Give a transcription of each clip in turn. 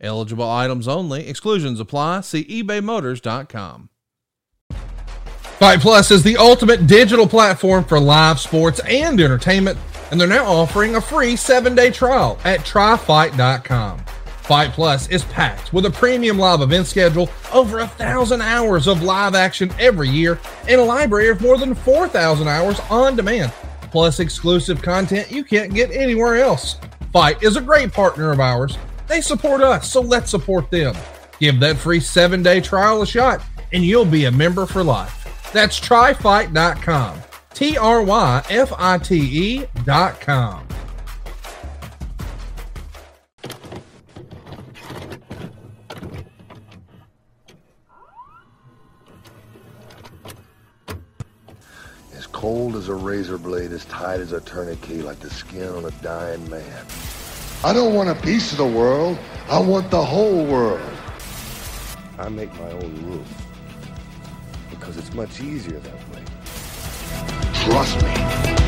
Eligible items only. Exclusions apply. See ebaymotors.com. Fite Plus is the ultimate digital platform for live sports and entertainment, and they're now offering a free seven day trial at tryfite.com. Fite Plus is packed with a premium live event schedule, over a thousand hours of live action every year, and a library of more than 4,000 hours on demand, plus exclusive content you can't get anywhere else. Fite is a great partner of ours they support us, so let's support them. Give that free seven day trial a shot, and you'll be a member for life. That's tryfite.com. T R Y F I T E.com. As cold as a razor blade, as tight as a tourniquet, like the skin on a dying man. I don't want a piece of the world. I want the whole world. I make my own rules because it's much easier that way. Trust me.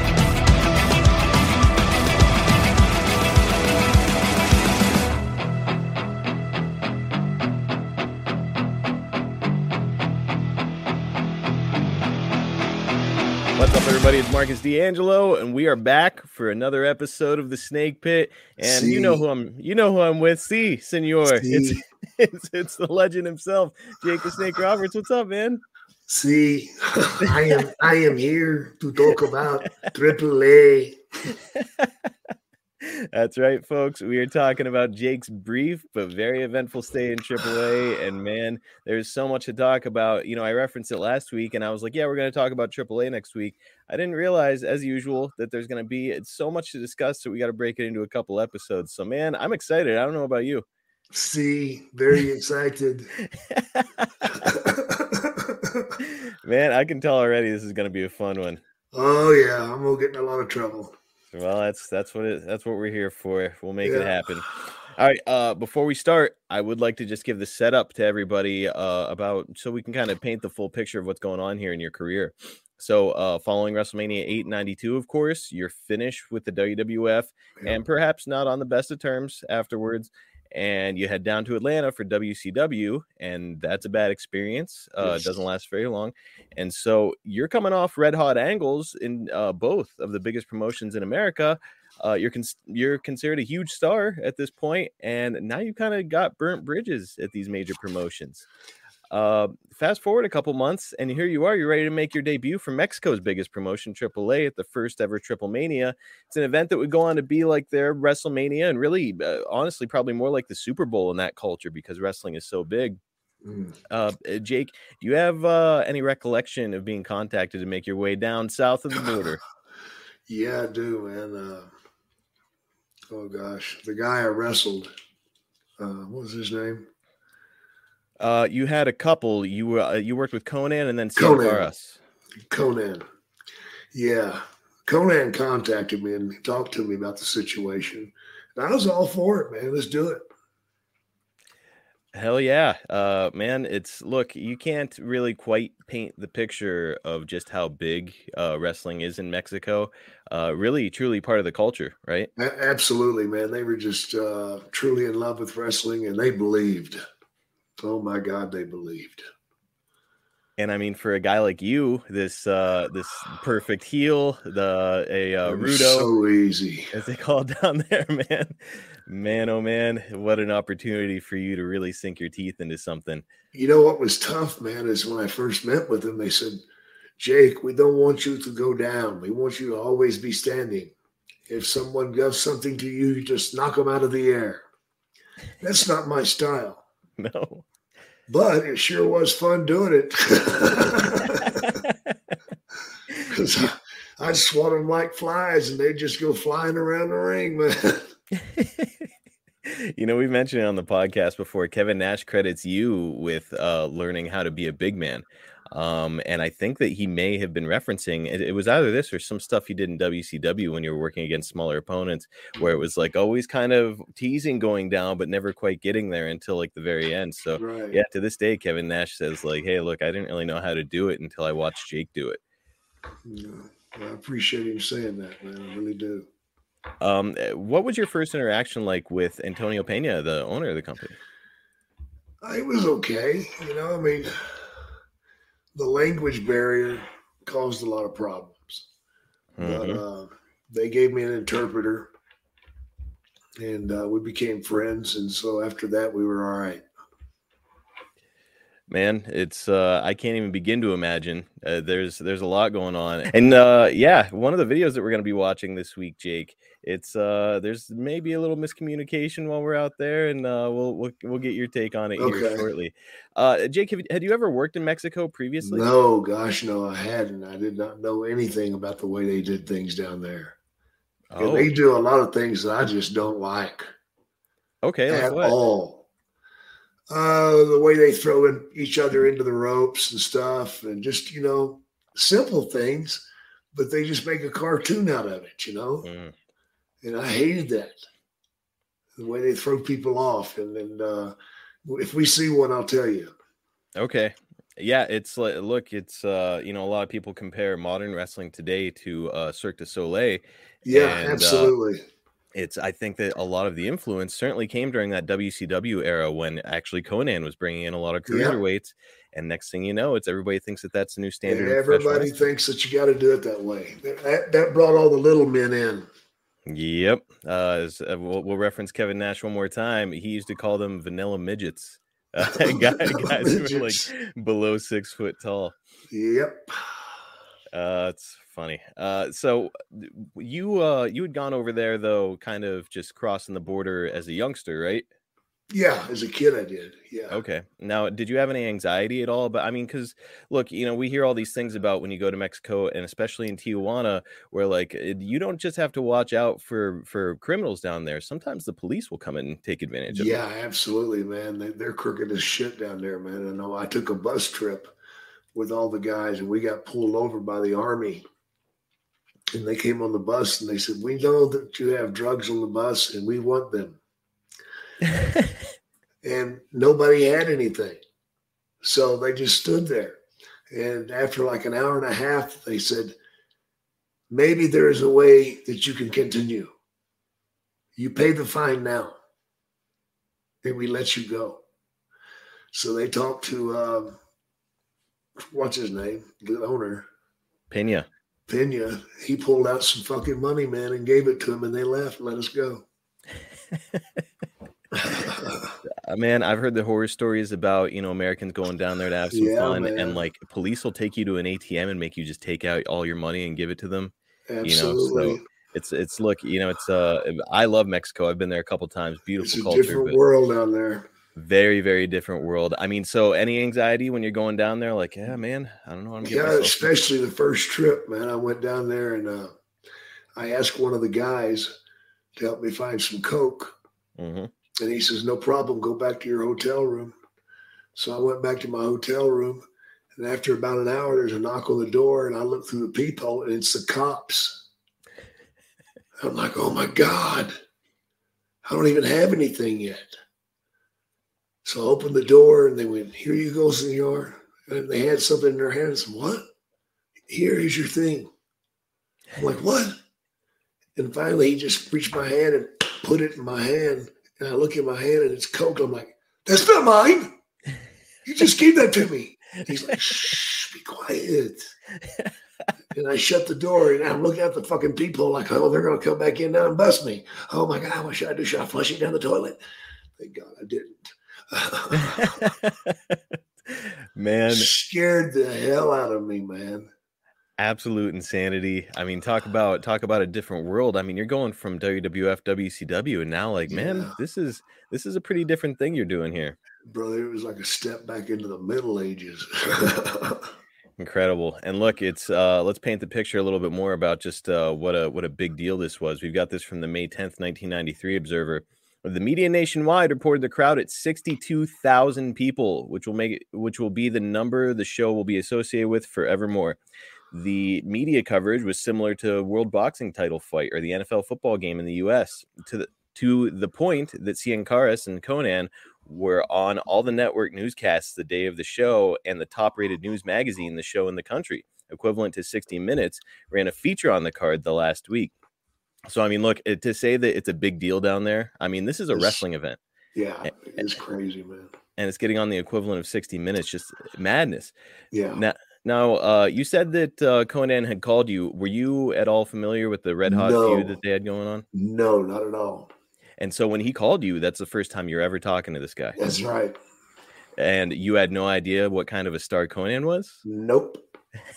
Everybody? It's Marcus D'Angelo, and we are back for another episode of the Snake Pit. And you know who I'm, you know who I'm with. See, Senor, it's, it's it's the legend himself, Jake the Snake Roberts. What's up, man? See, I am I am here to talk about AAA. That's right, folks. We are talking about Jake's brief but very eventful stay in AAA. And man, there's so much to talk about. You know, I referenced it last week and I was like, yeah, we're going to talk about AAA next week. I didn't realize, as usual, that there's going to be it's so much to discuss. So we got to break it into a couple episodes. So, man, I'm excited. I don't know about you. See, very excited. man, I can tell already this is going to be a fun one. Oh, yeah. I'm going to get in a lot of trouble. Well, that's that's what it that's what we're here for. We'll make yeah. it happen. All right. Uh, before we start, I would like to just give the setup to everybody uh, about so we can kind of paint the full picture of what's going on here in your career. So, uh, following WrestleMania 892, of course, you're finished with the WWF yeah. and perhaps not on the best of terms afterwards and you head down to Atlanta for WCW, and that's a bad experience. Uh, yes. Doesn't last very long, and so you're coming off red hot angles in uh, both of the biggest promotions in America. Uh, you're con- you're considered a huge star at this point, and now you kind of got burnt bridges at these major promotions. Uh, fast forward a couple months, and here you are. You're ready to make your debut for Mexico's biggest promotion, AAA, at the first ever Triple Mania. It's an event that would go on to be like their WrestleMania, and really, uh, honestly, probably more like the Super Bowl in that culture because wrestling is so big. Mm. Uh, uh Jake, do you have uh, any recollection of being contacted to make your way down south of the border? yeah, I do, man. Uh, oh gosh, the guy I wrestled, uh, what was his name? Uh, you had a couple. You uh, you worked with Konnan and then Konnan. Konnan. Yeah. Konnan contacted me and talked to me about the situation. And I was all for it, man. Let's do it. Hell yeah. Uh, man, it's look, you can't really quite paint the picture of just how big uh, wrestling is in Mexico. Uh, really, truly part of the culture, right? A- absolutely, man. They were just uh, truly in love with wrestling and they believed. Oh my God, they believed. And I mean, for a guy like you, this uh this perfect heel, the a uh, Rudo, so easy as they call it down there, man. Man, oh man, what an opportunity for you to really sink your teeth into something. You know what was tough, man, is when I first met with them, they said, Jake, we don't want you to go down. We want you to always be standing. If someone does something to you, you just knock them out of the air. That's not my style. No but it sure was fun doing it. Because I'd swat them like flies and they'd just go flying around the ring, man. you know, we mentioned it on the podcast before. Kevin Nash credits you with uh, learning how to be a big man. Um, and I think that he may have been referencing it, it, was either this or some stuff he did in WCW when you were working against smaller opponents, where it was like always kind of teasing going down, but never quite getting there until like the very end. So, right. yeah, to this day, Kevin Nash says, like, hey, look, I didn't really know how to do it until I watched Jake do it. Yeah, I appreciate you saying that, man. I really do. Um, eh, what was your first interaction like with Antonio Pena, the owner of the company? I was okay. You know, I mean, the language barrier caused a lot of problems, mm-hmm. but uh, they gave me an interpreter, and uh, we became friends. And so after that, we were all right man it's uh i can't even begin to imagine uh, there's there's a lot going on and uh yeah one of the videos that we're going to be watching this week jake it's uh there's maybe a little miscommunication while we're out there and uh we'll we'll, we'll get your take on it okay. here shortly. Uh jake have, had you ever worked in mexico previously? No gosh no i hadn't i did not know anything about the way they did things down there. Oh. they do a lot of things that i just don't like okay at all uh, the way they throw in each other into the ropes and stuff, and just you know simple things, but they just make a cartoon out of it, you know. Mm. And I hated that the way they throw people off. And then uh, if we see one, I'll tell you. Okay. Yeah, it's like look, it's uh, you know, a lot of people compare modern wrestling today to uh Cirque du Soleil. Yeah, and, uh, absolutely. Uh, it's I think that a lot of the influence certainly came during that WCW era when actually Konnan was bringing in a lot of cruiserweights, yeah. and next thing you know, it's everybody thinks that that's the new standard. everybody thinks that you got to do it that way. That, that brought all the little men in. Yep. Uh, uh, we'll, we'll, reference Kevin Nash one more time. He used to call them vanilla midgets. Uh, guys, guys who were like below six foot tall. Yep. Uh, it's funny. Uh, so you uh you had gone over there though, kind of just crossing the border as a youngster, right? Yeah, as a kid, I did. Yeah. Okay. Now, did you have any anxiety at all? But I mean, because look, you know, we hear all these things about when you go to Mexico, and especially in Tijuana, where like you don't just have to watch out for for criminals down there. Sometimes the police will come and take advantage of. Yeah, absolutely, man. They, they're crooked as shit down there, man. I know. I took a bus trip with all the guys, and we got pulled over by the army and they came on the bus and they said, "We know that you have drugs on the bus, and we want them." and nobody had anything, so they just stood there. And after like an hour and a half, they said, "Maybe there is a way that you can continue. You pay the fine now, and we let you go." So they talked to um, what's his name, the owner, Pena. Pena, he pulled out some fucking money, man, and gave it to him, and they left, let us go. Uh, man, I've heard the horror stories about you know Americans going down there to have some yeah, fun, man. and like police will take you to an ATM and make you just take out all your money and give it to them. Absolutely. You know, so it's it's look, you know, it's uh, I love Mexico. I've been there a couple times. Beautiful it's a culture, different world down there very very different world. I mean so any anxiety when you're going down there? Like yeah man i don't know what i'm yeah especially the first trip man. I went down there and uh, i asked one of the guys to help me find some coke. Mm-hmm. and he says no problem go back to your hotel room. So i went back to my hotel room and after about an hour there's a knock on the door and i look through the peephole and it's the cops. I'm like oh my god i don't even have anything yet so I opened the door and they went, Here you go, senor. And they had something in their hands. What? Here is your thing. I'm like, What? And finally, he just reached my hand and put it in my hand. And I look at my hand and it's Coke. I'm like, That's not mine. You just gave that to me. he's like, Shh, be quiet. and I shut the door and I'm looking at the fucking people like, oh, they're gonna come back in now and bust me. Oh my god, what should I do? Should I flush it down the toilet? Thank God I didn't. man. Scared the hell out of me man. Absolute insanity. I mean talk about talk about a different world. I mean you're going from wwf wcw and now like man this is this is a pretty different thing you're doing here. Brother it was like a step back into the middle ages. Incredible. And look it's uh let's paint the picture a little bit more about just uh what a what a big deal this was. We've got this from the may 10th 1993 observer The media nationwide reported the crowd at 62,000 people, which will make it, which will be the number the show will be associated with forevermore. The media coverage was similar to a World Boxing title fight or the NFL football game in the US to the to the point that Cien Caras and Konnan were on all the network newscasts the day of the show and the top rated news magazine, the show in the country, equivalent to 60 Minutes, ran a feature on the card the last week. So, I mean, look, to say that it's a big deal down there, I mean, this is a It's- wrestling event Yeah, it's crazy, man. and it's getting on the equivalent of 60 Minutes, just madness. Yeah. Now, now uh, you said that uh, Konnan had called you. Were you at all familiar with the red hot feud that they had going on? No, not at all. And so when he called you, that's the first time you're ever talking to this guy. That's right. And you had no idea what kind of a star Konnan was? Nope.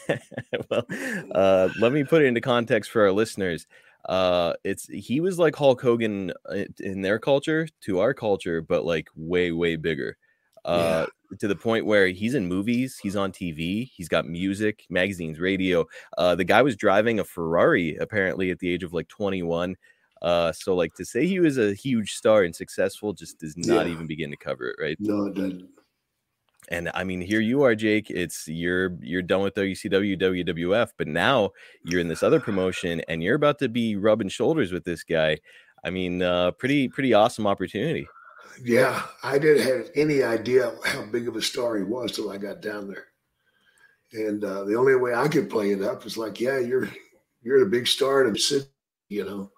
well, uh, let me put it into context for our listeners. Uh, it's he was like Hulk Hogan uh, in their culture to our culture, but like way, way bigger. Uh, to the point where he's in movies, he's on TV, he's got music, magazines, radio. Uh, the guy was driving a Ferrari apparently at the age of like 21. Uh, so like to say he was a huge star and successful just does not Yeah. even begin to cover it, right? No, it doesn't. And I mean, here you are, Jake. It's you're you're done with WCW, WWF, but now you're in this other promotion, and you're about to be rubbing shoulders with this guy. I mean, uh, pretty pretty awesome opportunity. Yeah, I didn't have any idea how big of a star he was till I got down there. And uh, the only way I could play it up was like, yeah, you're you're the big star in Sydney, you know.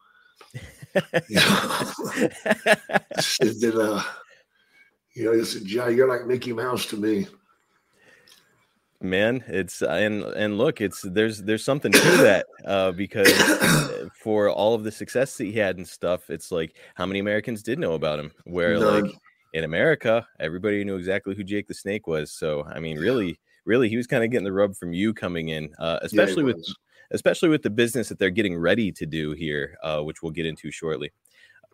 You know? And uh, you know, he said, John, you're like Mickey Mouse to me. Man, it's and and look, it's there's there's something to that uh, because uh, for all of the success that he had and stuff, it's like how many Americans did know about him? Where None. like in America, everybody knew exactly who Jake the Snake was. So I mean, really, really, he was kind of getting the rub from you coming in, uh, Yeah, especially with especially with the business that they're getting ready to do here, uh, which we'll get into shortly.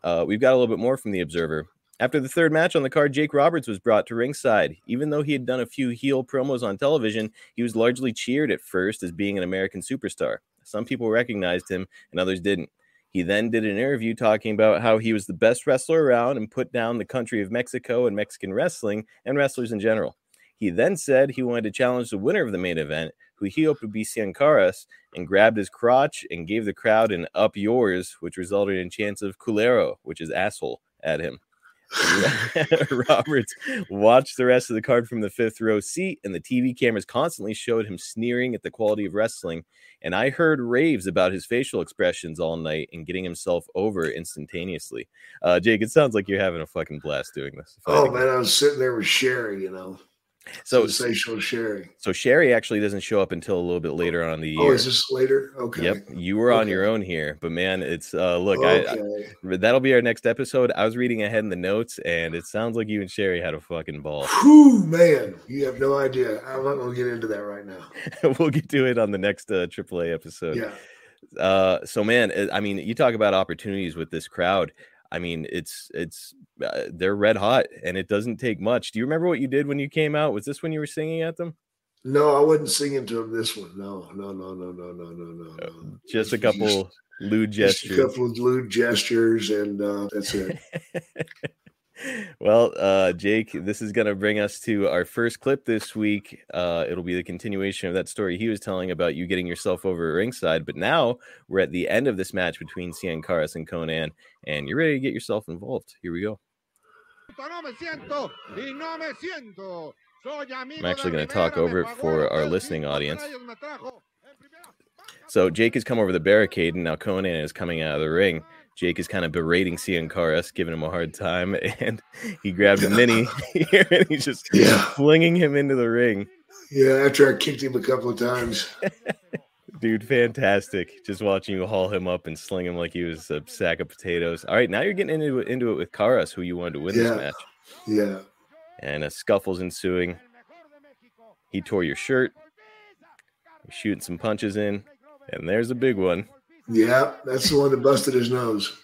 Uh, we've got a little bit more from the Observer. After the third match on the card, Jake Roberts was brought to ringside. Even though he had done a few heel promos on television, he was largely cheered at first as being an American superstar. Some people recognized him and others didn't. He then did an interview talking about how he was the best wrestler around and put down the country of Mexico and Mexican wrestling and wrestlers in general. He then said he wanted to challenge the winner of the main event, who he hoped would be Cien Caras, and grabbed his crotch and gave the crowd an up yours, which resulted in chants of culero, which is asshole, at him. Roberts watched the rest of the card from the fifth row seat, and the TV cameras constantly showed him sneering at the quality of wrestling. And I heard raves about his facial expressions all night and getting himself over instantaneously. Uh, Jake, it sounds like you're having a fucking blast doing this. Oh man, I was sitting there with Sherry, you know, so sensational Sherry. so Sherry actually doesn't show up until a little bit later on in the Oh, is this later? Okay. Yep, you were on your own here, but man, it's uh look, I, I okay. that'll be our next episode. I was reading ahead in the notes, and it sounds like you and Sherry had a fucking ball. Whew, man, you have no idea. I'm not to get into that right now. we'll get to it on the next uh, AAA episode. Yeah. Uh, so man, I mean, you talk about opportunities with this crowd. I mean, it's it's uh, they're red hot, and it doesn't take much. Do you remember what you did when you came out? Was this when you were singing at them? No, I wasn't singing to him this one. No, no, no, no, no, no, no, no. no. Just a couple lewd just a gestures. couple of lewd gestures, and uh, that's it. well, uh, Jake, this is going to bring us to our first clip this week. Uh, it'll be the continuation of that story he was telling about you getting yourself over ringside. But now we're at the end of this match between Cien Caras and Konnan, and you're ready to get yourself involved. Here we go. No me siento y no me siento. Soy amigo I'm actually going to talk over it for our listening audience. estrellas me trajo. En primera- So Jake has come over the barricade, and now Konnan is coming out of the ring. Jake is kind of berating Cien Caras, giving him a hard time, and he grabbed a mini here, and he's just Yeah. flinging him into the ring. Yeah, after I kicked him a couple of times. Dude, fantastic. Just watching you haul him up and sling him like he was a sack of potatoes. All right, now you're getting into it, into it with Caras, who you wanted to win Yeah. this match. Yeah. And a scuffle's ensuing. He tore your shirt. Shooting some punches in. And there's a big one. Yeah, that's the one that busted his nose.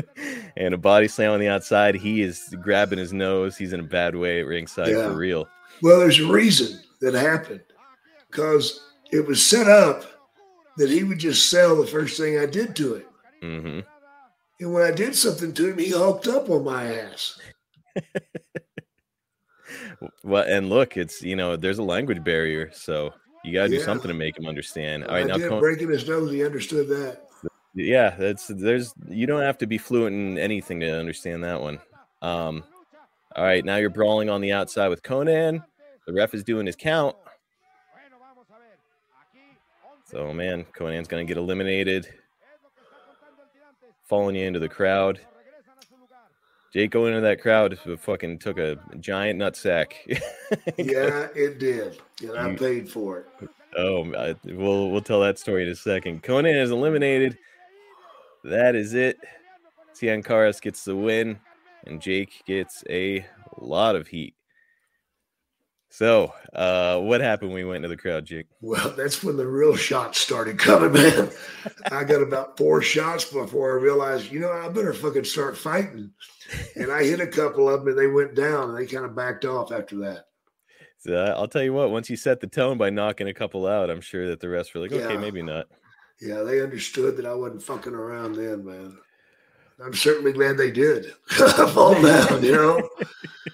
and a body slam on the outside. He is grabbing his nose. He's in a bad way at ringside Yeah. for real. Well, there's a reason that happened because it was set up that he would just sell the first thing I did to him. hmm And when I did something to him, he hulked up on my ass. Well, and look, it's you know, there's a language barrier, so you got to do something to make him understand. All I now, did Con- breaking his nose. He understood that. yeah, that's there's you don't have to be fluent in anything to understand that one. Um, all right, now you're brawling on the outside with Konnan. The ref is doing his count. So man, Konnan's gonna get eliminated, falling you into the crowd. Jake going into that crowd fucking took a giant nut sack. Yeah, it did. And I mm. paid for it. Oh, I, we'll we'll tell that story in a second. Konnan is eliminated. That is it. Cien Caras gets the win, and Jake gets a lot of heat. So, uh, what happened when we went into the crowd, Jake? Well, that's when the real shots started coming, man. I got about four shots before I realized, you know, I better fucking start fighting. And I hit a couple of them and they went down and they kind of backed off after that. So uh, I'll tell you what. Once you set the tone by knocking a couple out, I'm sure that the rest were like, okay, Yeah. maybe not. Yeah, they understood that I wasn't fucking around then, man. I'm certainly glad they did. Fall down, you know,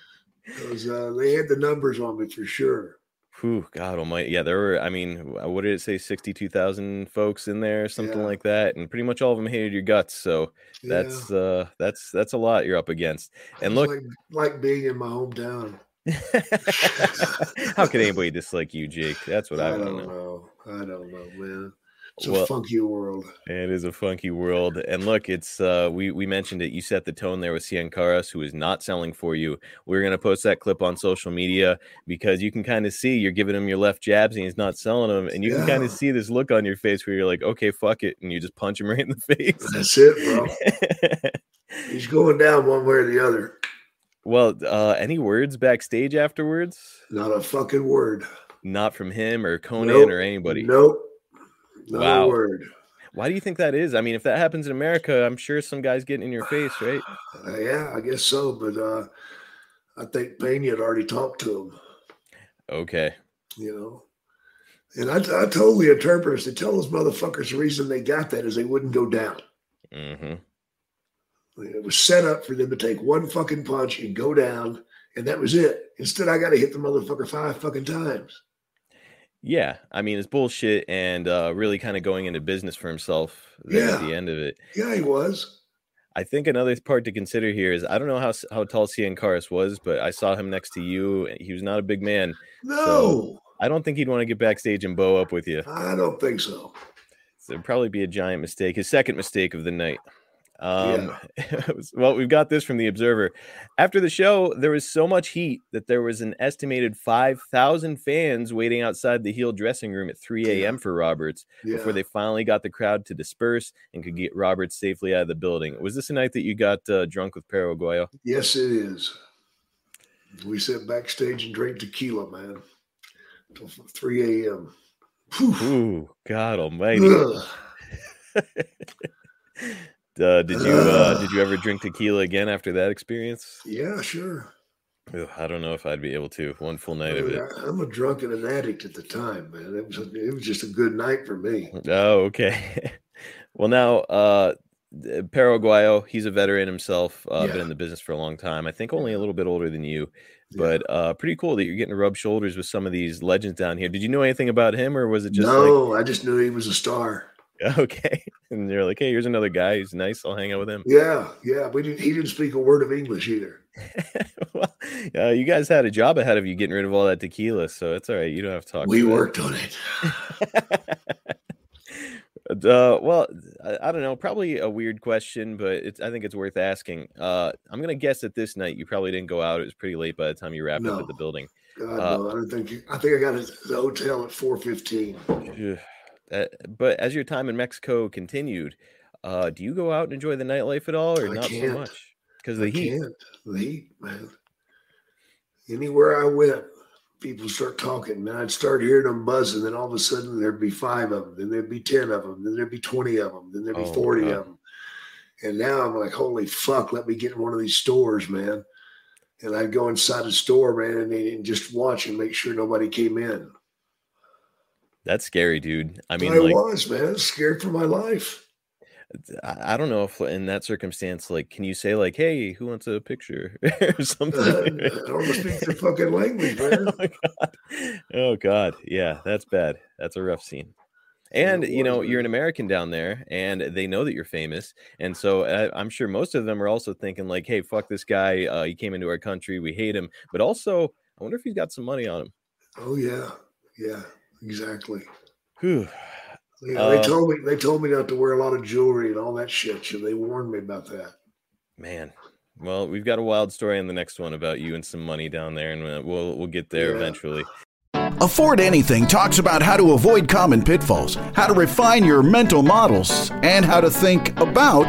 because uh, they had the numbers on me for sure. Whew, God Almighty! Yeah, there were. I mean, what did it say? Sixty-two thousand folks in there, something Yeah. like that, and pretty much all of them hated your guts. So Yeah, that's uh, that's that's a lot you're up against. And look, like, like being in my hometown. how can anybody dislike you, Jake? That's what I, I don't know. know. I don't know, man. It's Well- a funky world. It is a funky world. And look, it's uh we we mentioned it. You set the tone there with Cien Caras, who is not selling for you. We're gonna post that clip on social media because you can kind of see you're giving him your left jabs and he's not selling them. And you can kind of see this look on your face where you're like, okay, fuck it, and you just punch him right in the face. That's it, bro. He's going down one way or the other. well, uh any words backstage afterwards? Not a fucking word. Not from him or Konnan Nope. or anybody. Nope. Not Wow. a word. Why do you think that is? I mean, if that happens in America, I'm sure some guys getting in your face, right? Uh, yeah, I guess so. But uh, I think Pena had already talked to him, Okay. you know. And I, I told the interpreters to tell those motherfuckers the reason they got that is they wouldn't go down. Mm-hmm. It was set up for them to take one fucking punch and go down, and that was it. Instead, I got to hit the motherfucker five fucking times. Yeah, I mean it's bullshit and uh, really kind of going into business for himself there at Yeah. the end of it. Yeah, he was. I think another part to consider here is I don't know how how tall Cien Caras was, but I saw him next to you. He was not a big man. No, I don't think he'd want to get backstage and bow up with you. I don't think so. So it'd probably be a giant mistake. His second mistake of the night. Um, well, we've got this from the Observer. After the show, there was so much heat that there was an estimated 5,000 fans waiting outside the heel dressing room at 3 a.m. for Roberts Yeah. before they finally got the crowd to disperse and could get Roberts safely out of the building. Was this a night that you got uh, drunk with Perro Aguayo? Yes, it is. We sat backstage and drank tequila, man, till 3 a.m. Ooh, God Almighty! Uh, did you uh, did you ever drink tequila again after that experience? Yeah, sure. Ugh, I don't know if I'd be able to. One full night of it. I- I'm a drunk and an addict at the time, man. It was it was just a good night for me. Oh, okay. well, now, uh, Perro Aguayo, he's a veteran himself, uh, been in the business for a long time. I think only a little bit older than you, Yeah. but uh, pretty cool that you're getting to rub shoulders with some of these legends down here. Did you know anything about him, or was it just no, I just knew he was a star. okay? And they're like, hey, here's another guy. He's nice. I'll hang out with him. Yeah, yeah. We didn't. He didn't speak a word of English either. well, uh, you guys had a job ahead of you getting rid of all that tequila, so it's all right. You don't have to talk. We that. worked on it. uh, well, I, I don't know. Probably a weird question, but it's. I think it's worth asking. Uh, I'm gonna guess that this night you probably didn't go out. It was pretty late by the time you wrapped up at the building. God, Uh, no, I don't think. I think I got to the hotel at four fifteen. Uh, but as your time in Mexico continued, uh, do you go out and enjoy the nightlife at all, or I not so much? Because the I heat. can't. The heat, man. Anywhere I went, people start talking. Man, I'd start hearing them buzzing. Then all of a sudden, there'd be five of them. Then there'd be ten of them. Then there'd be twenty of them. Then there'd be Oh, forty God. of them. And now I'm like, holy fuck! Let me get in one of these stores, man. And I'd go inside a store, man, and, and just watch and make sure nobody came in. That's scary, dude. I I, mean, like, was, man, scared for my life. I, I don't know if in that circumstance, like, can you say like, "Hey, who wants a picture?" or something? I don't speak the fucking language, man. oh god! Oh god! Yeah, that's bad. That's a rough scene. And you know you're an. American down there, and they know that you're famous, and so uh, I'm sure most of them are also thinking like, "Hey, fuck this guy! Uh, he came into our country, we hate him." But also, I wonder if he's got some money on him. Oh yeah, yeah, exactly. Whew. Yeah, they Uh, told me they told me not to wear a lot of jewelry and all that shit. So they warned me about that. Man, well, we've got a wild story in the next one about you and some money down there, and uh, we'll we'll get there Yeah. eventually. Afford Anything talks about how to avoid common pitfalls, how to refine your mental models, and how to think about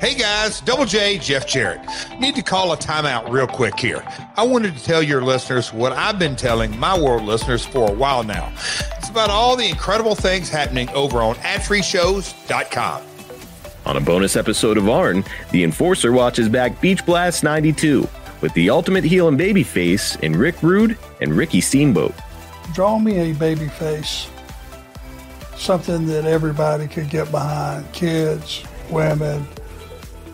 Hey guys, Double J, Jeff Jarrett. Need to call a timeout real quick here. I wanted to tell your listeners what I've been telling my world listeners for a while now. It's about all the incredible things happening over on adfreeshows.com. On a bonus episode of Arn, the Enforcer watches back Beach Blast 92 with the ultimate heel and babyface in Rick Rude and Ricky Steamboat. draw me a baby face, something that everybody could get behind kids, women,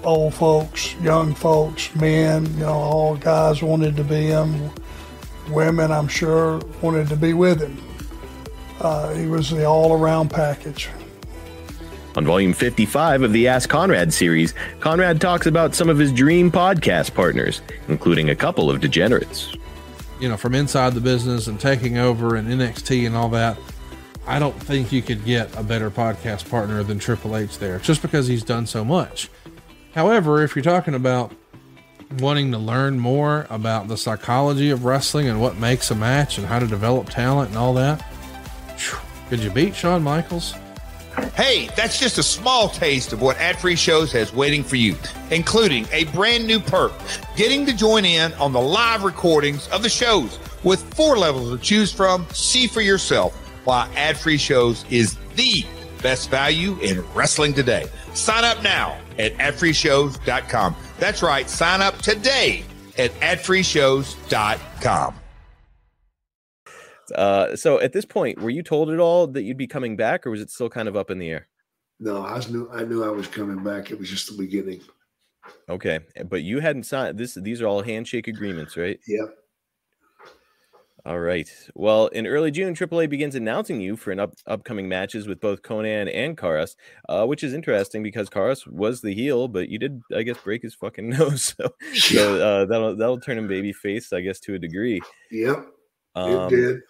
old folks, young folks, men, you know, all guys wanted to be him. Women, I'm sure, wanted to be with him. Uh, he was the all around package. On volume 55 of the Ask Conrad series, Conrad talks about some of his dream podcast partners, including a couple of degenerates. you know, from inside the business and taking over and NXT and all that, I don't think you could get a better podcast partner than Triple H there, just because he's done so much. However, if you're talking about wanting to learn more about the psychology of wrestling and what makes a match and how to develop talent and all that, could you beat Shawn Michaels? Hey, that's just a small taste of what Ad Free Shows has waiting for you, including a brand new perk getting to join in on the live recordings of the shows with four levels to choose from. See for yourself why Ad Free Shows is the best value in wrestling today. Sign up now at adfreeshows.com. That's right, sign up today at adfreeshows.com. Uh, so at this point, were you told at all that you'd be coming back, or was it still kind of up in the air? No, I knew I knew I was coming back. It was just the beginning. Okay, but you hadn't signed this. These are all handshake agreements, right? Yep. All right. Well, in early June, AAA begins announcing you for an up, upcoming matches with both Konnan and Caras, uh, which is interesting because Caras was the heel, but you did, I guess, break his fucking nose. So, so uh, that'll that'll turn him baby face, I guess, to a degree. Yep. Um, it did.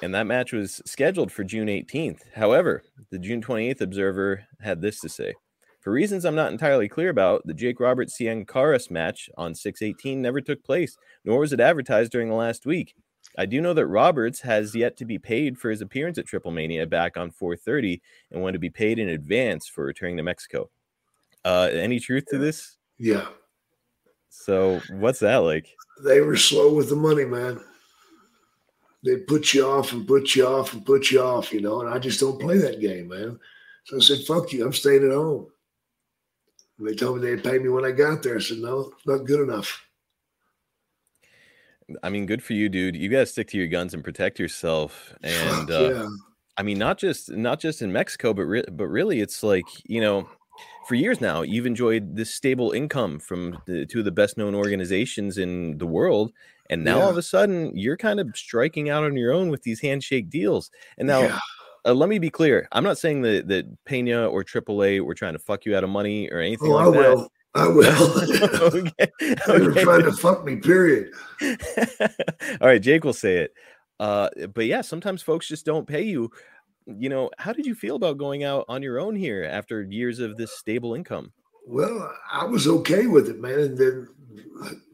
and that match was scheduled for June 18th. However, the June 28th Observer had this to say. For reasons I'm not entirely clear about, the Jake Roberts Cien Caras match on 618 never took place, nor was it advertised during the last week. I do know that Roberts has yet to be paid for his appearance at Triple Mania back on 430 and wanted to be paid in advance for returning to Mexico. Uh, any truth to this? Yeah. So, what's that like? They were slow with the money, man. They put you off and put you off and put you off, you know, and I just don't play that game, man. So I said, fuck you, I'm staying at home. And they told me they'd pay me when I got there. I said, no, not good enough. I mean, good for you, dude. You gotta stick to your guns and protect yourself. And uh, yeah. I mean, not just not just in Mexico, but re- but really, it's like you know, for years now, you've enjoyed this stable income from the, two of the best known organizations in the world, and now all of a sudden, you're kind of striking out on your own with these handshake deals. And now, Yeah. uh, let me be clear: I'm not saying that that Pena or AAA were trying to fuck you out of money or anything Oh, like I that. will. I will. okay. they were okay. trying to fuck me, period. All right, Jake will say it. Uh, but yeah, sometimes folks just don't pay you. You know, how did you feel about going out on your own here after years of this stable income? Well, I was okay with it, man. And then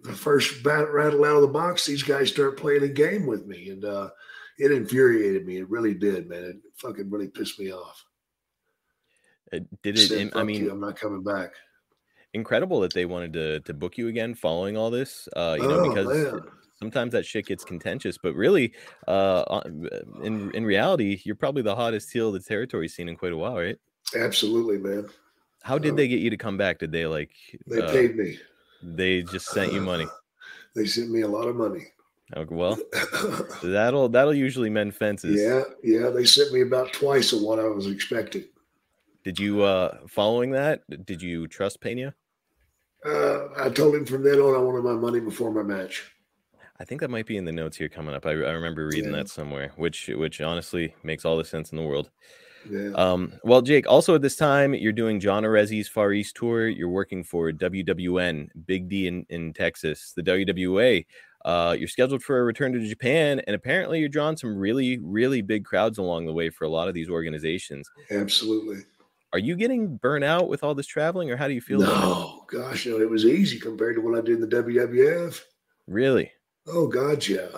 the first bat rattle out of the box, these guys start playing a game with me, and uh, it infuriated me. It really did, man. It fucking really pissed me off. Uh, Did it? Said, I mean, you, I'm not coming back. Incredible that they wanted to to book you again following all this. Uh, you know, Oh, because man. sometimes that shit gets contentious, but really, uh, in in reality, you're probably the hottest heel of the territory seen in quite a while, right? Absolutely, man. How did Um, they get you to come back? Did they like? They uh, paid me. They just sent you money. They sent me a lot of money. Okay, well, that'll that'll usually mend fences. Yeah, yeah. They sent me about twice of what I was expecting. Did you uh following that? Did you trust Pena? Uh, I told him from then on I wanted my money before my match. I think that might be in the notes here coming up. I, I remember reading Yeah. that somewhere, which which honestly makes all the sense in the world. Yeah. Um, well, Jake, also at this time, you're doing John Arezzi's Far East tour. You're working for WWN, Big D in, in Texas, the WWA. Uh, you're scheduled for a return to Japan, and apparently you're drawing some really, really big crowds along the way for a lot of these organizations. Absolutely. Are you getting burnt out with all this traveling, or how do you feel? No, gosh, no, it was easy compared to what I did in the WWF. Really? Oh God, yeah.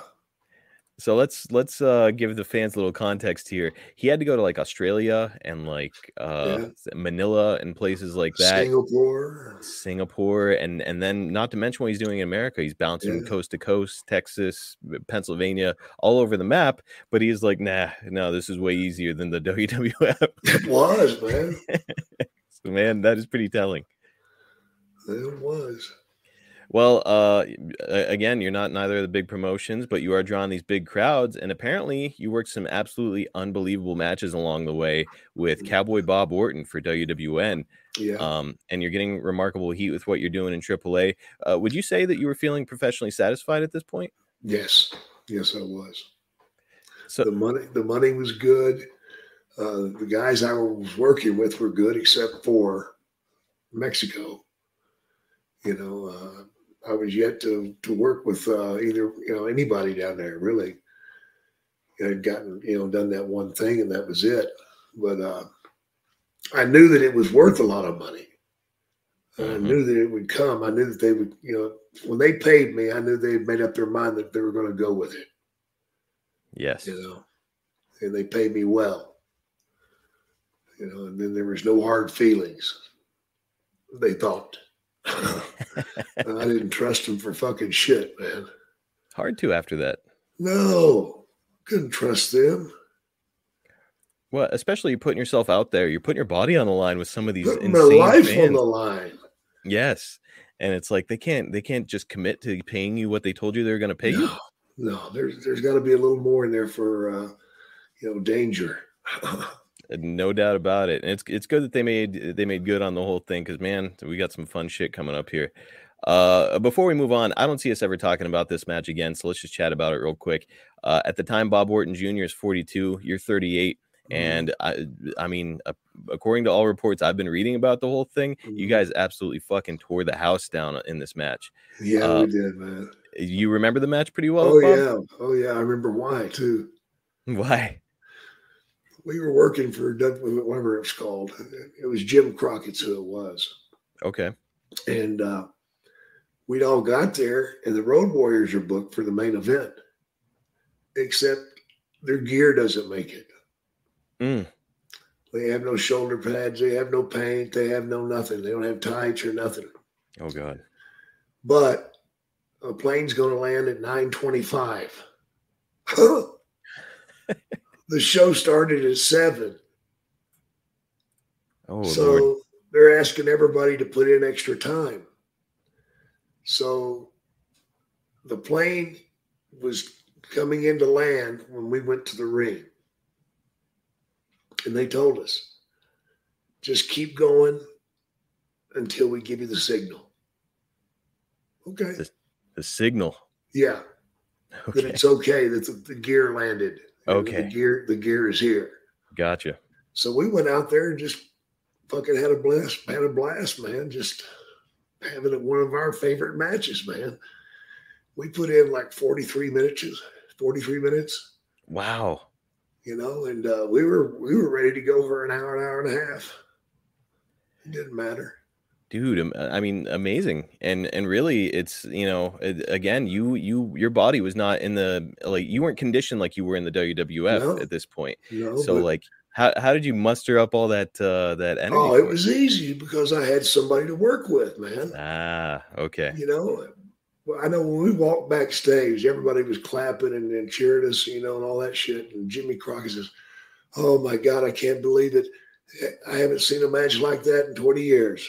So let's let's uh give the fans a little context here. He had to go to like Australia and like uh Yeah. Manila and places like that. Singapore. Singapore and and then not to mention what he's doing in America. He's bouncing Yeah. coast to coast, Texas, Pennsylvania, all over the map. But he's like, nah, no, this is way easier than the WWF. It was, man. so man, that is pretty telling. It was. Well, uh, again, you're not neither of the big promotions, but you are drawing these big crowds, and apparently you worked some absolutely unbelievable matches along the way with Cowboy Bob Orton for WWN. Yeah. Um, and you're getting remarkable heat with what you're doing in AAA. Uh, would you say that you were feeling professionally satisfied at this point? Yes. Yes, I was. So the money the money was good. Uh, the guys I was working with were good, except for Mexico. You know, uh, I was yet to to work with uh, either you know anybody down there really. I'd gotten you know done that one thing and that was it. But uh, I knew that it was worth a lot of money. And I knew that it would come. I knew that they would, you know, when they paid me, I knew they had made up their mind that they were going to go with it yes, you know, and they paid me well, you know, and then there was no hard feelings. They thought I didn't trust them for fucking shit, man. hard to after that. No, couldn't trust them. Well, especially you're putting yourself out there. You're putting your body on the line with some of these Putting my insane life fans. on the line. Yes, and it's like they can't they can't just commit to paying you what they told you they were going to pay you. No, no, there's there's got to be a little more in there for uh, you know danger. No doubt about it. And it's it's good that they made they made good on the whole thing because man, we got some fun shit coming up here. Uh, before we move on, I don't see us ever talking about this match again, so let's just chat about it real quick. Uh, at the time, Bob Orton Jr. is 42, you're 38, and I, I mean, uh, according to all reports I've been reading about the whole thing, you Mhm. guys absolutely fucking tore the house down in this match. yeah, uh, we did, man. You remember the match pretty well? oh Bob? yeah, oh yeah. I remember why too. Why? We were working for whatever it was called. It was Jim Crockett's who it was. Okay. and uh, we'd all got there, and the Road Warriors are booked for the main event, except their gear doesn't make it. Mm. They have no shoulder pads, they have no paint, they have no nothing. They don't have tights or nothing. Oh god. But a plane's going to land at nine twenty-five. The show started at seven. Oh so lord. they're asking everybody to put in extra time. So the plane was coming into land when we went to the ring. And they told us, just keep going until we give you the signal. Okay. The, the signal. Yeah. Okay. That it's okay that the, the gear landed. Okay. The gear, the gear is here. Gotcha. So we went out there and just fucking had a blast, had a blast, man. Just having it one of our favorite matches, man. We put in like 43 minutes, 43 minutes, Wow. you know, and uh, we were we were ready to go for an hour, an hour and a half. It didn't matter. Dude i mean amazing and and really it's you know again you you your body was not in the like you weren't conditioned like you were in the wwf No. at this point know, so like how, how did you muster up all that uh that energy oh, it was easy because I had somebody to work with, man. ah okay You know, well, I know when we walked backstage, everybody was clapping and, and cheering us, you know, and all that shit. And Jimmy Crockett says, "Oh my God, I can't believe it! I haven't seen a match like that in 20 years."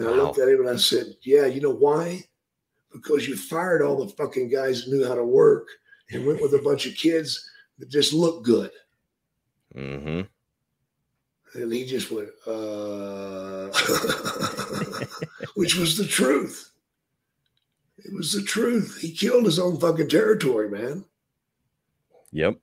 And I looked at him and I said, "Yeah, you know why? Because you fired all the fucking guys that knew how to work and went with a bunch of kids that just looked good." Mm-hmm. And he just went, uh, which was the truth. It was the truth. He killed his own fucking territory, man. Yep.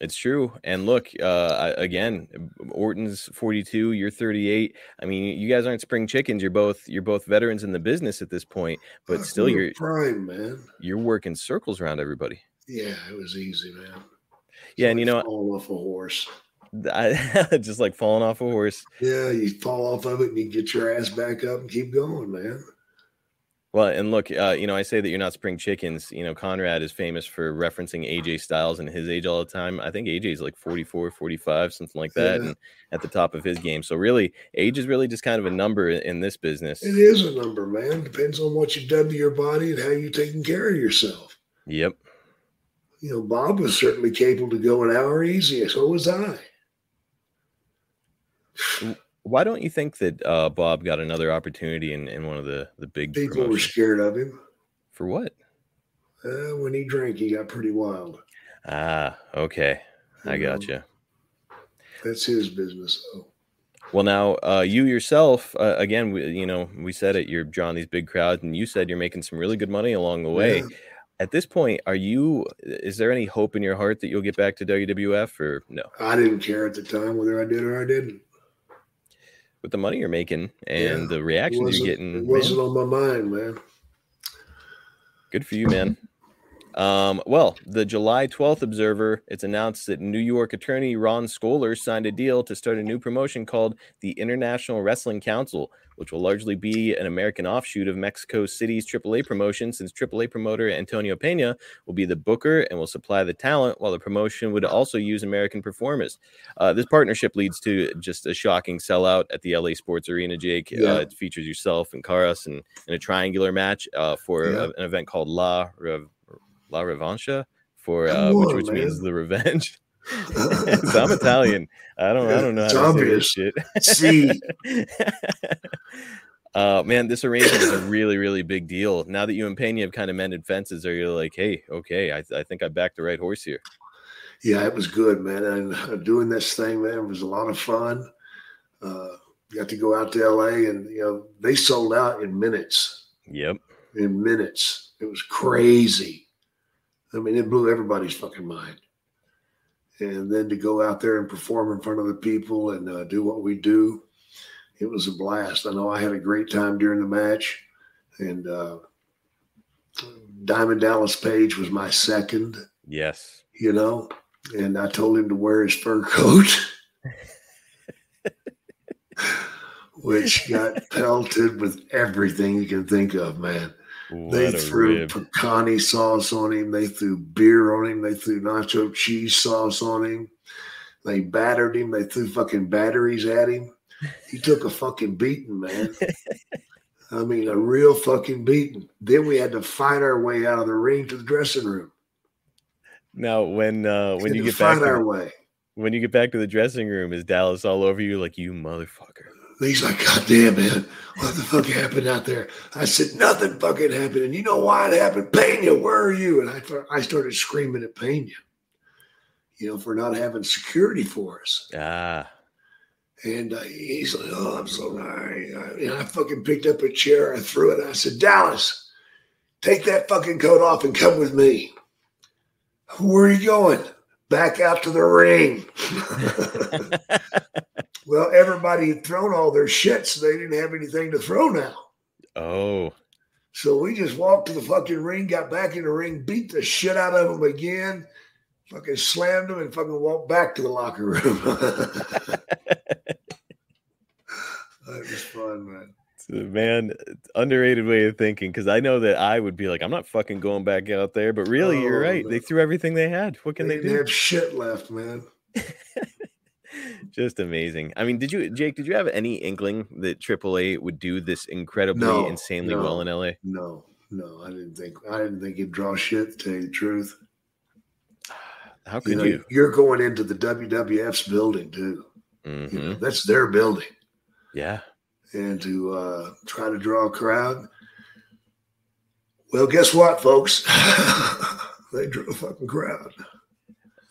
It's true. And look, uh, again, Orton's 42, you're 38. I mean, you guys aren't spring chickens. You're both you're both veterans in the business at this point, but still you're prime, man. You're working circles around everybody. Yeah, it was easy, man. Yeah, and you know, falling off a horse. I, just like falling off a horse. Yeah, you fall off of it and you get your ass back up and keep going, man. Well, and look, uh, you know, I say that you're not spring chickens. You know, Conrad is famous for referencing AJ Styles and his age all the time. I think AJ is like 44, 45, something like that, yeah. and at the top of his game. So really, age is really just kind of a number in this business. It is a number, man. Depends on what you've done to your body and how you're taking care of yourself. Yep. You know, Bob was certainly capable to go an hour easy. So was I. Why don't you think that uh, Bob got another opportunity in, in one of the the big people promotions? were scared of him? For what? Uh, when he drank, he got pretty wild. Ah, okay, I got you. That's his business, though. Well, now uh, you yourself, uh, again, we, you know, we said it. You're drawing these big crowds, and you said you're making some really good money along the way. Yeah. At this point, are you? Is there any hope in your heart that you'll get back to WWF, or no? I didn't care at the time whether I did or I didn't with the money you're making and yeah, the reactions you're getting. It wasn't man. on my mind, man. Good for you, man. Um, well, the July 12th Observer, it's announced that New York attorney Ron Skoler signed a deal to start a new promotion called the International Wrestling Council, which will largely be an American offshoot of Mexico City's AAA promotion, since AAA promoter Antonio Pena will be the booker and will supply the talent, while the promotion would also use American performers. Uh, this partnership leads to just a shocking sellout at the LA Sports Arena, Jake. Yeah. Uh, it features yourself and Caras in, in a triangular match uh, for yeah. a, an event called La, Rev- La Revancha, for uh, on, which, which means the revenge. so I'm Italian. I don't. I don't know. How to. Say this shit. See. uh, man, this arrangement is a really, really big deal. Now that you and Pena have kind of mended fences, are you like, hey, okay, I, I think I backed the right horse here? Yeah, it was good, man. And uh, doing this thing, man, was a lot of fun. Uh, got to go out to LA, and you know they sold out in minutes. Yep, in minutes. It was crazy. I mean, it blew everybody's fucking mind and then to go out there and perform in front of the people and uh, do what we do, it was a blast. I know I had a great time during the match, and uh, Diamond Dallas Page was my second. Yes, you know, and I told him to wear his fur coat. which got pelted with everything you can think of, man. They threw rib. pecani sauce on him. They threw beer on him. They threw nacho cheese sauce on him. They battered him. They threw fucking batteries at him. He took a fucking beating, man. I mean, a real fucking beating. Then we had to fight our way out of the ring to the dressing room. Now, when uh, when you get back our the, way, when you get back to the dressing room, is Dallas all over you like you motherfucker? He's like, God damn, man, what the fuck happened out there? I said, nothing fucking happened. And you know why it happened? Pena, where are you? And I, I started screaming at Pena, you know, for not having security for us. Ah. And uh, he's like, oh, I'm so sorry. And I fucking picked up a chair. I threw it. I said, Dallas, take that fucking coat off and come with me. Where are you going? Back out to the ring. Well, everybody had thrown all their shit, so they didn't have anything to throw now. Oh. So we just walked to the fucking ring, got back in the ring, beat the shit out of them again, fucking slammed them, and fucking walked back to the locker room. that was fun, man. man, underrated way of thinking because I know that I would be like, I'm not fucking going back out there, but really, oh, you're right. Man. They threw everything they had. What can they, they do? They have shit left, man. just amazing. I mean, did you, Jake? Did you have any inkling that AAA would do this incredibly, no, insanely no, well in LA? No, no, I didn't think I didn't think he'd draw shit. To tell you the truth, How could you you? know, you're going into the WWF's building too. You Mhm. know, that's their building, Yeah. and to uh, try to draw a crowd. Well, guess what, folks? they drew a fucking crowd.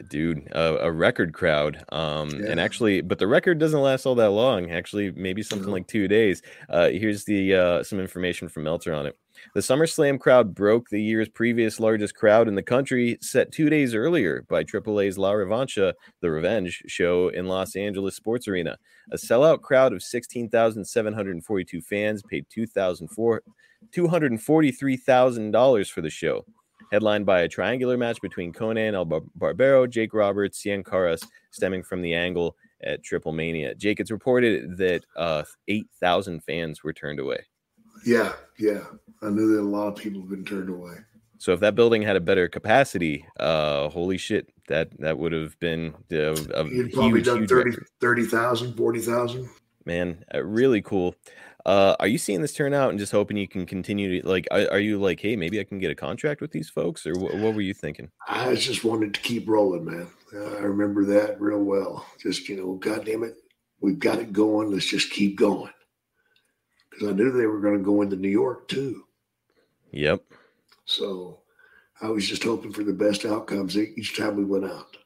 Dude a, a record crowd um and actually but the record doesn't last all that long actually maybe something like two days. Uh here's the uh some information from meltzer on it. The SummerSlam crowd broke the year's previous largest crowd in the country, set two days earlier by AAA's La Revancha, the Revenge show in Los Angeles Sports Arena. A sellout crowd of 16,742 fans paid $2,400 $243,000 for the show headlined by a triangular match between Konnan El Bar- Barbero, Jake Roberts, Cien Caras, stemming from the angle at Triple Mania. Jake, it's reported that uh, 8,000 fans were turned away. Yeah, yeah. I knew that a lot of people have been turned away. So if that building had a better capacity, uh, holy shit, that that would have been a, a You'd probably huge, done huge 30 record. 30,000, 40,000. man. Uh, really cool. Uh, are you seeing this turn out and just hoping you can continue to like? Are, are you like, hey, maybe I can get a contract with these folks, or wh- what were you thinking? I just wanted to keep rolling, man. Uh, I remember that real well. Just, you know, God damn it, we've got it going. Let's just keep going. Because I knew they were going to go into New York too. Yep. So I was just hoping for the best outcomes each time we went out.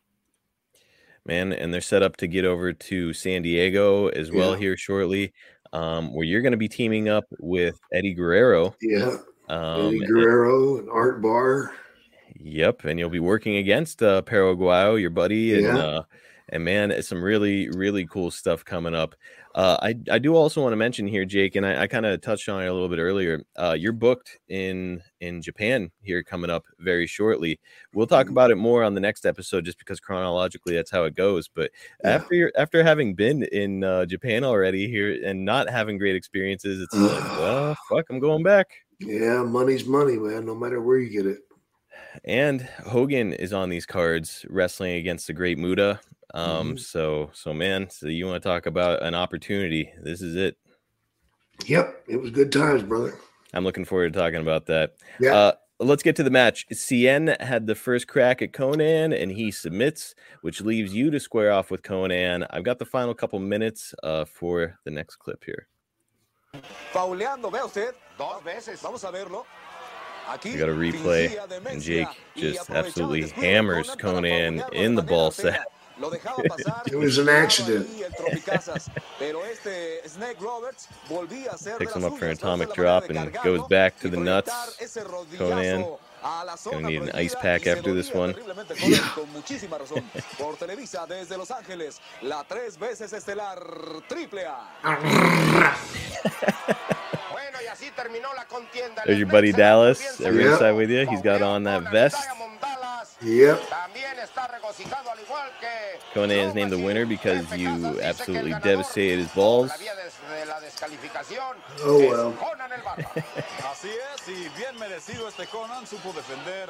man and they're set up to get over to san diego as well Yeah. here shortly um, where you're going to be teaming up with eddie guerrero Yeah. um, Eddie Guerrero and Art Barr. yep and you'll be working against uh Perro Aguayo your buddy and Yeah. uh and man it's some really really cool stuff coming up uh i i do also want to mention here jake and i, I kind of touched on it a little bit earlier uh you're booked in in japan here coming up very shortly we'll talk Mm-hmm. about it more on the next episode just because chronologically that's how it goes but Yeah. after after having been in uh, Japan already here and not having great experiences, it's like, well, fuck, I'm going back. Yeah, money's money, man, no matter where you get it. And Hogan is on these cards wrestling against the Great Muta. Um, Mhm. so so man, so you want to talk about an opportunity? This is it. Yep, it was good times, brother. I'm looking forward to talking about that. Yeah. Uh, let's get to the match. Cien had the first crack at Konnan and he submits, which leaves you to square off with Konnan. I've got the final couple minutes uh, for the next clip here. Fauleando, vea usted. Dos veces. Vamos a verlo. We got a replay, and Jake just absolutely hammers Konnan para Konnan faulearlo in the manera ball fea. sack. Lo dejaba pasar. It was an accident. ahí el tropicazas. Pero este Snake Roberts volvía a hacer Picks de him up for an atomic drop and goes back to the nuts. Konnan a gonna need an ice pack after this one. terriblemente Konnan, con muchísima razón. Por Televisa desde Los Ángeles, la tres veces estelar Triple A. Bueno, y así terminó la contienda. There's your buddy Dallas at Yeah. ringside with you. He's got on that vest. Yep. También está regocijado al igual que Konnan is named the winner because you absolutely devastated his balls. la vía de, de la descalificación. Oh, es well. Konnan. Así es, y bien merecido este Konnan, supo defender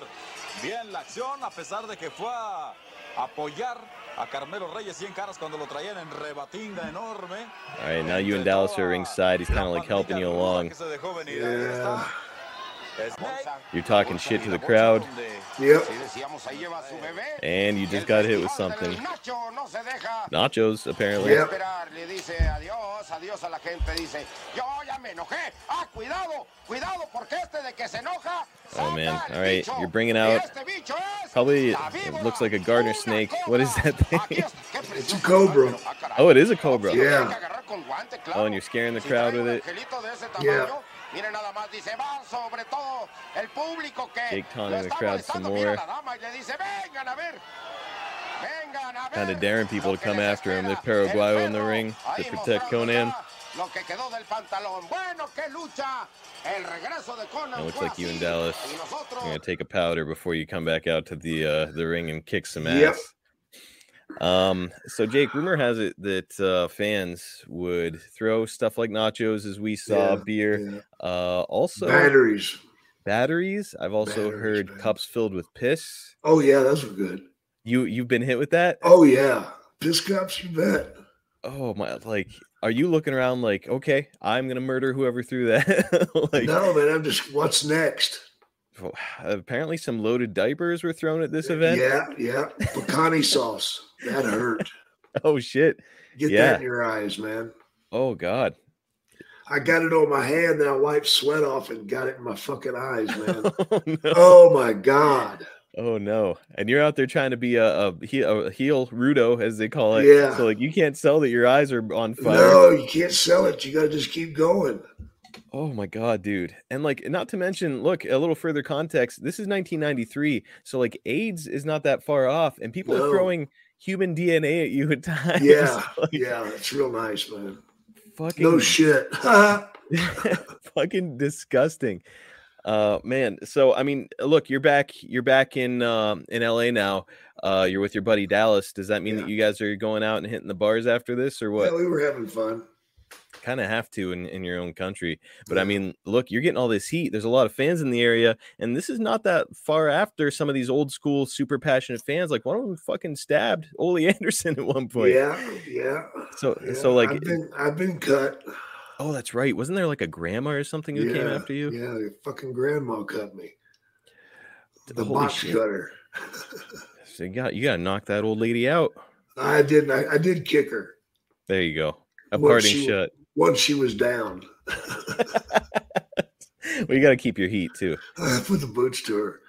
bien la acción, a pesar de que fue a apoyar a Carmelo Reyes Cien Caras cuando lo traían en rebatinga enorme. All right, now you and Dallas are ringside. He's kind of like helping you along. Que You're talking shit to the crowd, Yep. Sí, decíamos, ahí lleva a su bebé. and you just got hit with something. Nacho no se deja Nachos, apparently. Yep. esperar. Le dice adiós, adiós a la gente. Dice, yo ya me enojé. Cuidado, cuidado, porque este de que se enoja. Oh man! All right, you're bringing out este bicho es probably la it víbora, looks like a gardener snake. What is that thing? It's a cobra. Oh, it is a cobra. Yeah. tiene que agarrar con guante, claro. Oh, and you're scaring the crowd with it. angelito de ese Yeah. Tamaño, Miren nada más, dice, va sobre todo el público que Jake taunting lo the está crowd some molestando. Mira more. la dama y le dice, vengan a ver. Vengan a ver. Kind of daring people lo to come after him. espera. There's Perro Aguayo El in the ring to protect Konnan. Lo que quedó del pantalón. Bueno, qué lucha. El regreso de Conan It looks fue like you and. Dallas Y nosotros are gonna take a powder before you come back out to the uh, the ring and kick some Yep. Um, so Jake, rumor has it that uh, fans would throw stuff like nachos, as we saw, Yeah, beer, yeah. uh, also Batteries. batteries. I've also Batteries, heard man. cups filled with piss. Oh yeah, those were good. You you've been hit with that? Oh yeah, piss cups, you bet. Oh my! Like are you looking around like, okay, I'm gonna murder whoever threw that? like, no, man. I'm just. What's next? apparently, some loaded diapers were thrown at this event. Yeah, yeah. Pecani sauce. That hurt. Oh shit. Get Yeah. that in your eyes, man. Oh god. I got it on my hand, and I wiped sweat off and got it in my fucking eyes, man. Oh no. oh my god. Oh no! And you're out there trying to be a, a, he- a heel rudo, as they call it. Yeah. So like you can't sell that your eyes are on fire. No, you can't sell it. You got to just keep going. Oh my god, dude! And like, not to mention, look a little further context. This is 1993, so like AIDS is not that far off, and people are throwing human DNA at you at times. Yeah, Like, yeah, it's real nice, man. fucking No shit. fucking disgusting. Uh man, so I mean, look, you're back you're back in um in LA now. Uh you're with your buddy Dallas. Does that mean that you guys are going out and hitting the bars after this or what? Yeah, we were having fun. Kind of have to in, in your own country. But I mean, look, you're getting all this heat. There's a lot of fans in the area, and this is not that far after some of these old school, super passionate fans. Like one of them fucking stabbed Ole Anderson at one point. Yeah, yeah. So yeah. so like I've been, I've been cut. oh, that's right. Wasn't there like a grandma or something who came after you? Yeah, your fucking grandma cut me. The Holy box shit. cutter. So you got you got to knock that old lady out. I didn't. I, I did kick her There you go. A Once parting she- shot. Once she was down. Well, you got to keep your heat too. I put the boots to her.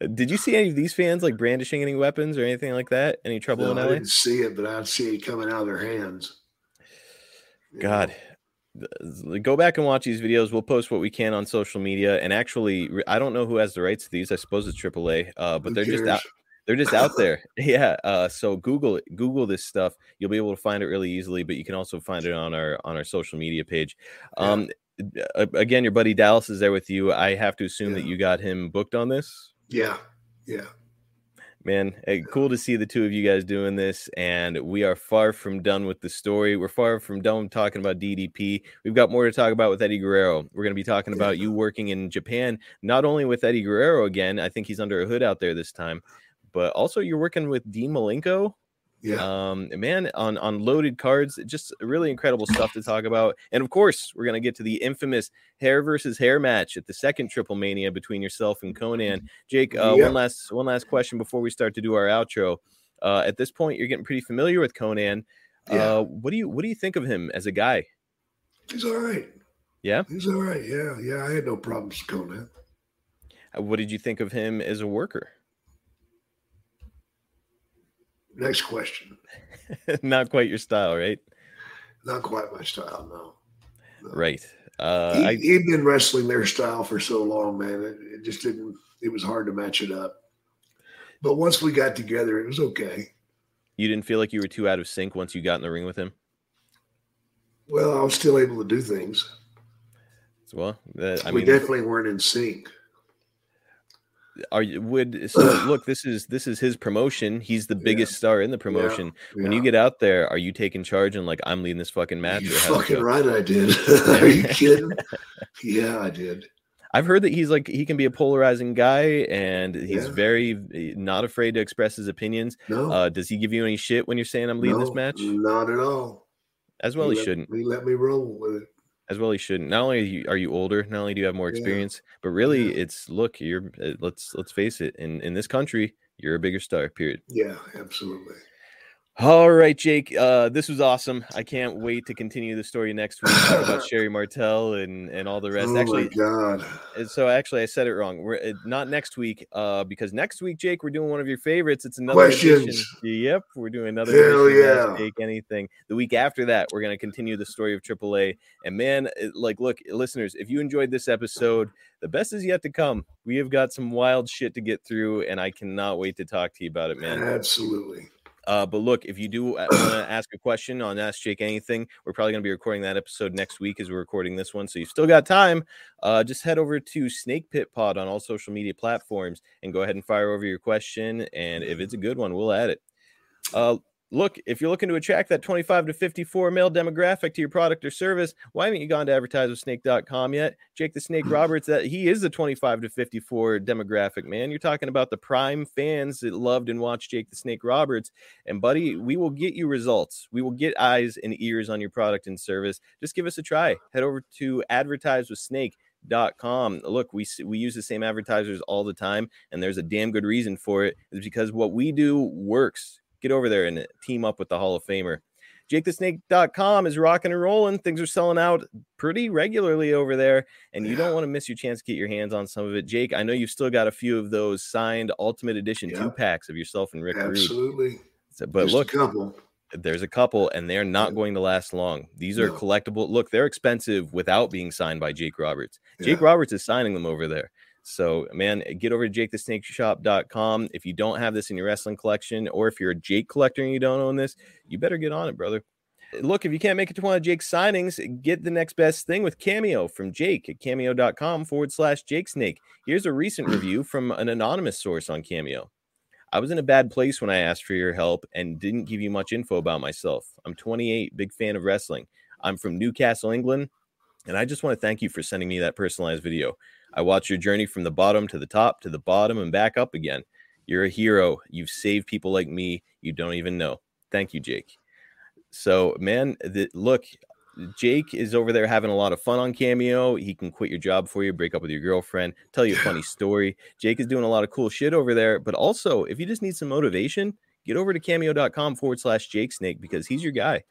Did you see any of these fans like brandishing any weapons or anything like that? Any trouble No, in I LA? didn't see it, but I'd see it coming out of their hands. God, go back and watch these videos. We'll post what we can on social media. And actually, I don't know who has the rights to these. I suppose it's AAA, uh, but Who they're just out. They're just out there. Yeah. Uh, so Google. Google this stuff. You'll be able to find it really easily. But you can also find it on our on our social media page. Um, a- again, your buddy Dallas is there with you. I have to assume that you got him booked on this. Yeah, yeah. Man, eh, cool to see the two of you guys doing this. And we are far from done with the story. We're far from done talking about DDP. We've got more to talk about with Eddie Guerrero. We're going to be talking about you working in Japan, not only with Eddie Guerrero again. I think he's under a hood out there this time, but also you're working with Dean Malenko. Yeah. Um, man, on on loaded cards, just really incredible stuff to talk about. And of course, we're gonna get to the infamous hair versus hair match at the second Triple Mania between yourself and Konnan. Jake, uh, Yeah. one last one last question before we start to do our outro. Uh, at this point, you're getting pretty familiar with Konnan. Yeah. Uh, what do you what do you think of him as a guy? He's all right. Yeah. He's all right. Yeah, yeah. I had no problems with Konnan. Uh, What did you think of him as a worker? Next question. Not quite your style, right? Not quite my style, no. Right. Uh, he, I, he'd been wrestling their style for so long, man. It, it just didn't. It was hard to match it up. But once we got together, it was okay. you didn't feel like you were too out of sync once you got in the ring with him. Well, I was still able to do things. Well, I we mean, definitely weren't in sync. Are you would so look this is this is his promotion he's the biggest star in the promotion when you get out there are you taking charge and like i'm leading this fucking match You or how's it fucking right, I did. Are you kidding? yeah, I did. i've heard that he's like he can be a polarizing guy and he's Yeah. very eh, not afraid to express his opinions No. uh does he give you any shit when you're saying i'm leading No, this match Not at all. as well he let, shouldn't He let me roll with it. As well you shouldn't not only are you, are you older not only do you have more Yeah. experience but really it's look you're uh, let's let's face it in in this country you're a bigger star period Yeah, absolutely. All right, Jake. Uh, this was awesome. I can't wait to continue the story next week. Talk about Sherri Martel and and all the rest. Oh actually, my god. uh, so actually, I said it wrong. We're uh, not next week. Uh, because next week, Jake, we're doing one of your favorites. It's another edition. Questions. Yep, we're doing another. Hell edition yeah. Jake anything. The week after that, we're gonna continue the story of AAA. And man, it- like, look, listeners, if you enjoyed this episode, the best is yet to come. We have got some wild shit to get through, and I cannot wait to talk to you about it, man. Absolutely. Uh, but look, if you do want to ask a question on Ask Jake Anything, we're probably going to be recording that episode next week as we're recording this one. So you've still got time. Uh, just head over to Snake Pit Pod on all social media platforms and go ahead and fire over your question. And if it's a good one, we'll add it. Uh, Look, if you're looking to attract that 25 to 54 male demographic to your product or service, why haven't you gone to advertisewithsnake.com yet? Jake the Snake hmm. Roberts, that he is the 25 to 54 demographic, man. You're talking about the prime fans that loved and watched Jake the Snake Roberts. And buddy, we will get you results. We will get eyes and ears on your product and service. Just give us a try. Head over to advertisewithsnake.com. Look, we we use the same advertisers all the time, and there's a damn good reason for it. It's because what we do works get over there and team up with the Hall of Famer. JakeTheSnake.com is rocking and rolling. Things are selling out pretty regularly over there, and you don't want to miss your chance to get your hands on some of it. Jake, I know you've still got a few of those signed Ultimate Edition two packs of yourself and Rick Absolutely. So, but Just look, a couple. there's a couple, and they're not going to last long. These are No. collectible. Look, they're expensive without being signed by Jake Roberts. Jake Yeah. Roberts is signing them over there. So, man, get over to jakethesnakeshop.com. If you don't have this in your wrestling collection, or if you're a Jake collector and you don't own this, you better get on it, brother. Eh, look, if you can't make it to one of Jake's signings, get the next best thing with Cameo from Jake at cameo.com forward slash Jake Snake. Here's a recent review from an anonymous source on Cameo. I was in a bad place when I asked for your help and didn't give you much info about myself. I'm 28, big fan of wrestling. I'm from Newcastle, England, and I just want to thank you for sending me that personalized video. I watch your journey from the bottom to the top to the bottom and back up again. You're a hero. You've saved people like me. You don't even know. Thank you, Jake. So, man, the, look, Jake is over there having a lot of fun on Cameo. He can quit your job for you, break up with your girlfriend, tell you a funny story. Jake is doing a lot of cool shit over there. But also, if you just need some motivation, get over to cameo.com forward slash Jake Snake because he's your guy.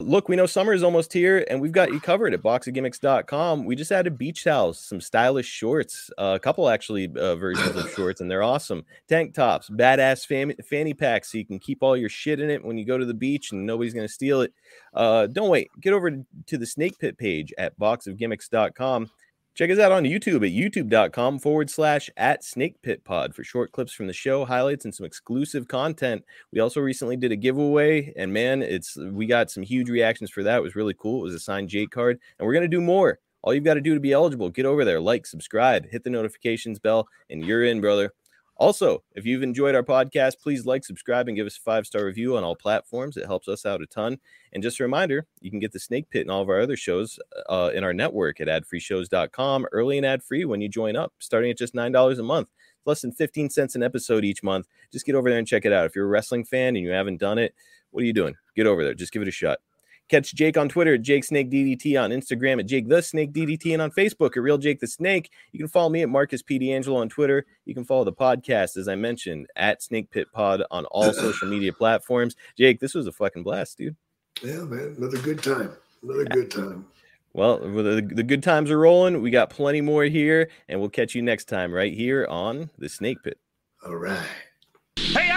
Look, we know summer is almost here, and we've got you covered at boxofgimmicks.com. We just added beach towels, some stylish shorts, uh, a couple actually uh, versions of shorts, and they're awesome. Tank tops, badass fam- fanny packs, so you can keep all your shit in it when you go to the beach, and nobody's going to steal it. Uh, don't wait. Get over to the Snake Pit page at boxofgimmicks.com. Check us out on YouTube at youtube.com forward slash at Snake Pit Pod for short clips from the show, highlights, and some exclusive content. We also recently did a giveaway, and man, it's we got some huge reactions for that. It was really cool. It was a signed J card, and we're gonna do more. All you've got to do to be eligible, get over there, like, subscribe, hit the notifications bell, and you're in, brother. Also, if you've enjoyed our podcast, please like, subscribe, and give us a five star review on all platforms. It helps us out a ton. And just a reminder, you can get the Snake Pit and all of our other shows uh, in our network at adfreeshows.com early and ad free when you join up, starting at just $9 a month. Less than 15 cents an episode each month. Just get over there and check it out. If you're a wrestling fan and you haven't done it, what are you doing? Get over there. Just give it a shot. Catch Jake on Twitter at Jake Snake DDT, on Instagram at Jake the Snake DDT, and on Facebook at Real Jake the Snake. You can follow me at Marcus P. D'Angelo on Twitter. You can follow the podcast, as I mentioned, at Snake Pit Pod on all social media platforms. Jake, this was a fucking blast, dude. Yeah, man. Another good time. Another good time. Well, the, the good times are rolling. We got plenty more here, and we'll catch you next time right here on the Snake Pit. All right.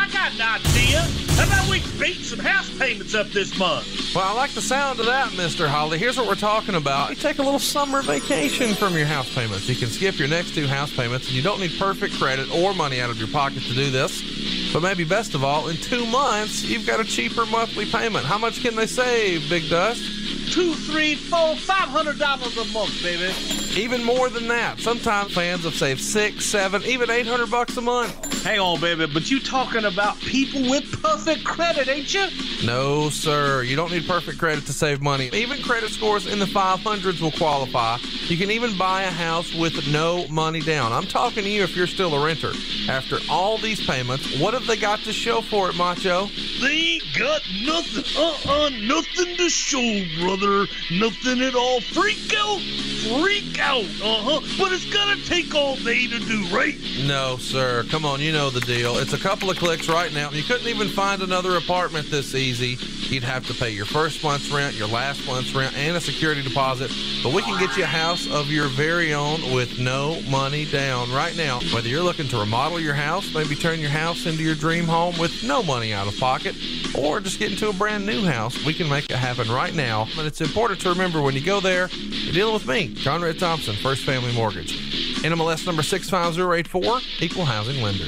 Hey, I got an idea. How about we beat some house payments up this month? Well, I like the sound of that, Mr. Holly. Here's what we're talking about. You take a little summer vacation from your house payments. You can skip your next two house payments, and you don't need perfect credit or money out of your pocket to do this. But maybe best of all, in two months, you've got a cheaper monthly payment. How much can they save, Big Dust? Two, three, four, five hundred dollars a month, baby. Even more than that. Sometimes fans have saved six, seven, even eight hundred bucks a month. Hang on, baby, but you talking about people with perfect credit, ain't you? No, sir. You don't need perfect credit to save money. Even credit scores in the 500s will qualify. You can even buy a house with no money down. I'm talking to you if you're still a renter. After all these payments, what have they got to show for it, Macho? They ain't got nothing. Uh-uh, nothing to show, brother. Nothing at all. Freak out. Freak out. Uh-huh. But it's gonna take all day to do, right? No, sir. Come on, you know the deal. It's a couple of clicks right now. You couldn't even find another apartment this easy. You'd have to pay your first month's rent, your last month's rent, and a security deposit. But we can get you a house of your very own with no money down right now. Whether you're looking to remodel your house, maybe turn your house into your dream home with no money out of pocket, or just get into a brand new house, we can make it happen right now. But it's important to remember when you go there, you're dealing with me, Conrad Thompson, First Family Mortgage. NMLS number 65084, Equal Housing Lender.